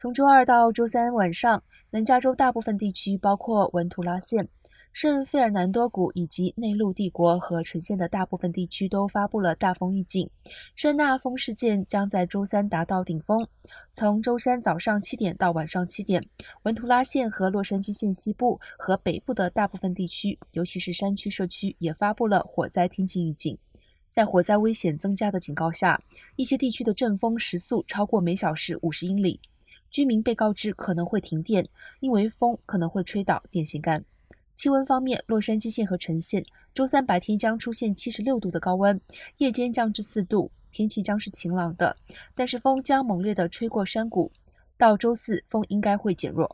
从周二到周三晚上，南加州大部分地区，包括文图拉县、圣费尔南多谷以及内陆帝国和呈县的大部分地区都发布了大风预警。圣纳风事件将在周三达到顶峰。从周三早上七点到晚上七点，文图拉县和洛杉矶县西部和北部的大部分地区，尤其是山区社区，也发布了火灾天气预警。在火灾危险增加的警告下，一些地区的阵风时速超过每小时五十英里。居民被告知可能会停电，因为风可能会吹倒电线杆。气温方面，洛杉矶县和橙县周三白天将出现七十六度的高温，夜间降至四度，天气将是晴朗的，但是风将猛烈地吹过山谷。到周四，风应该会减弱。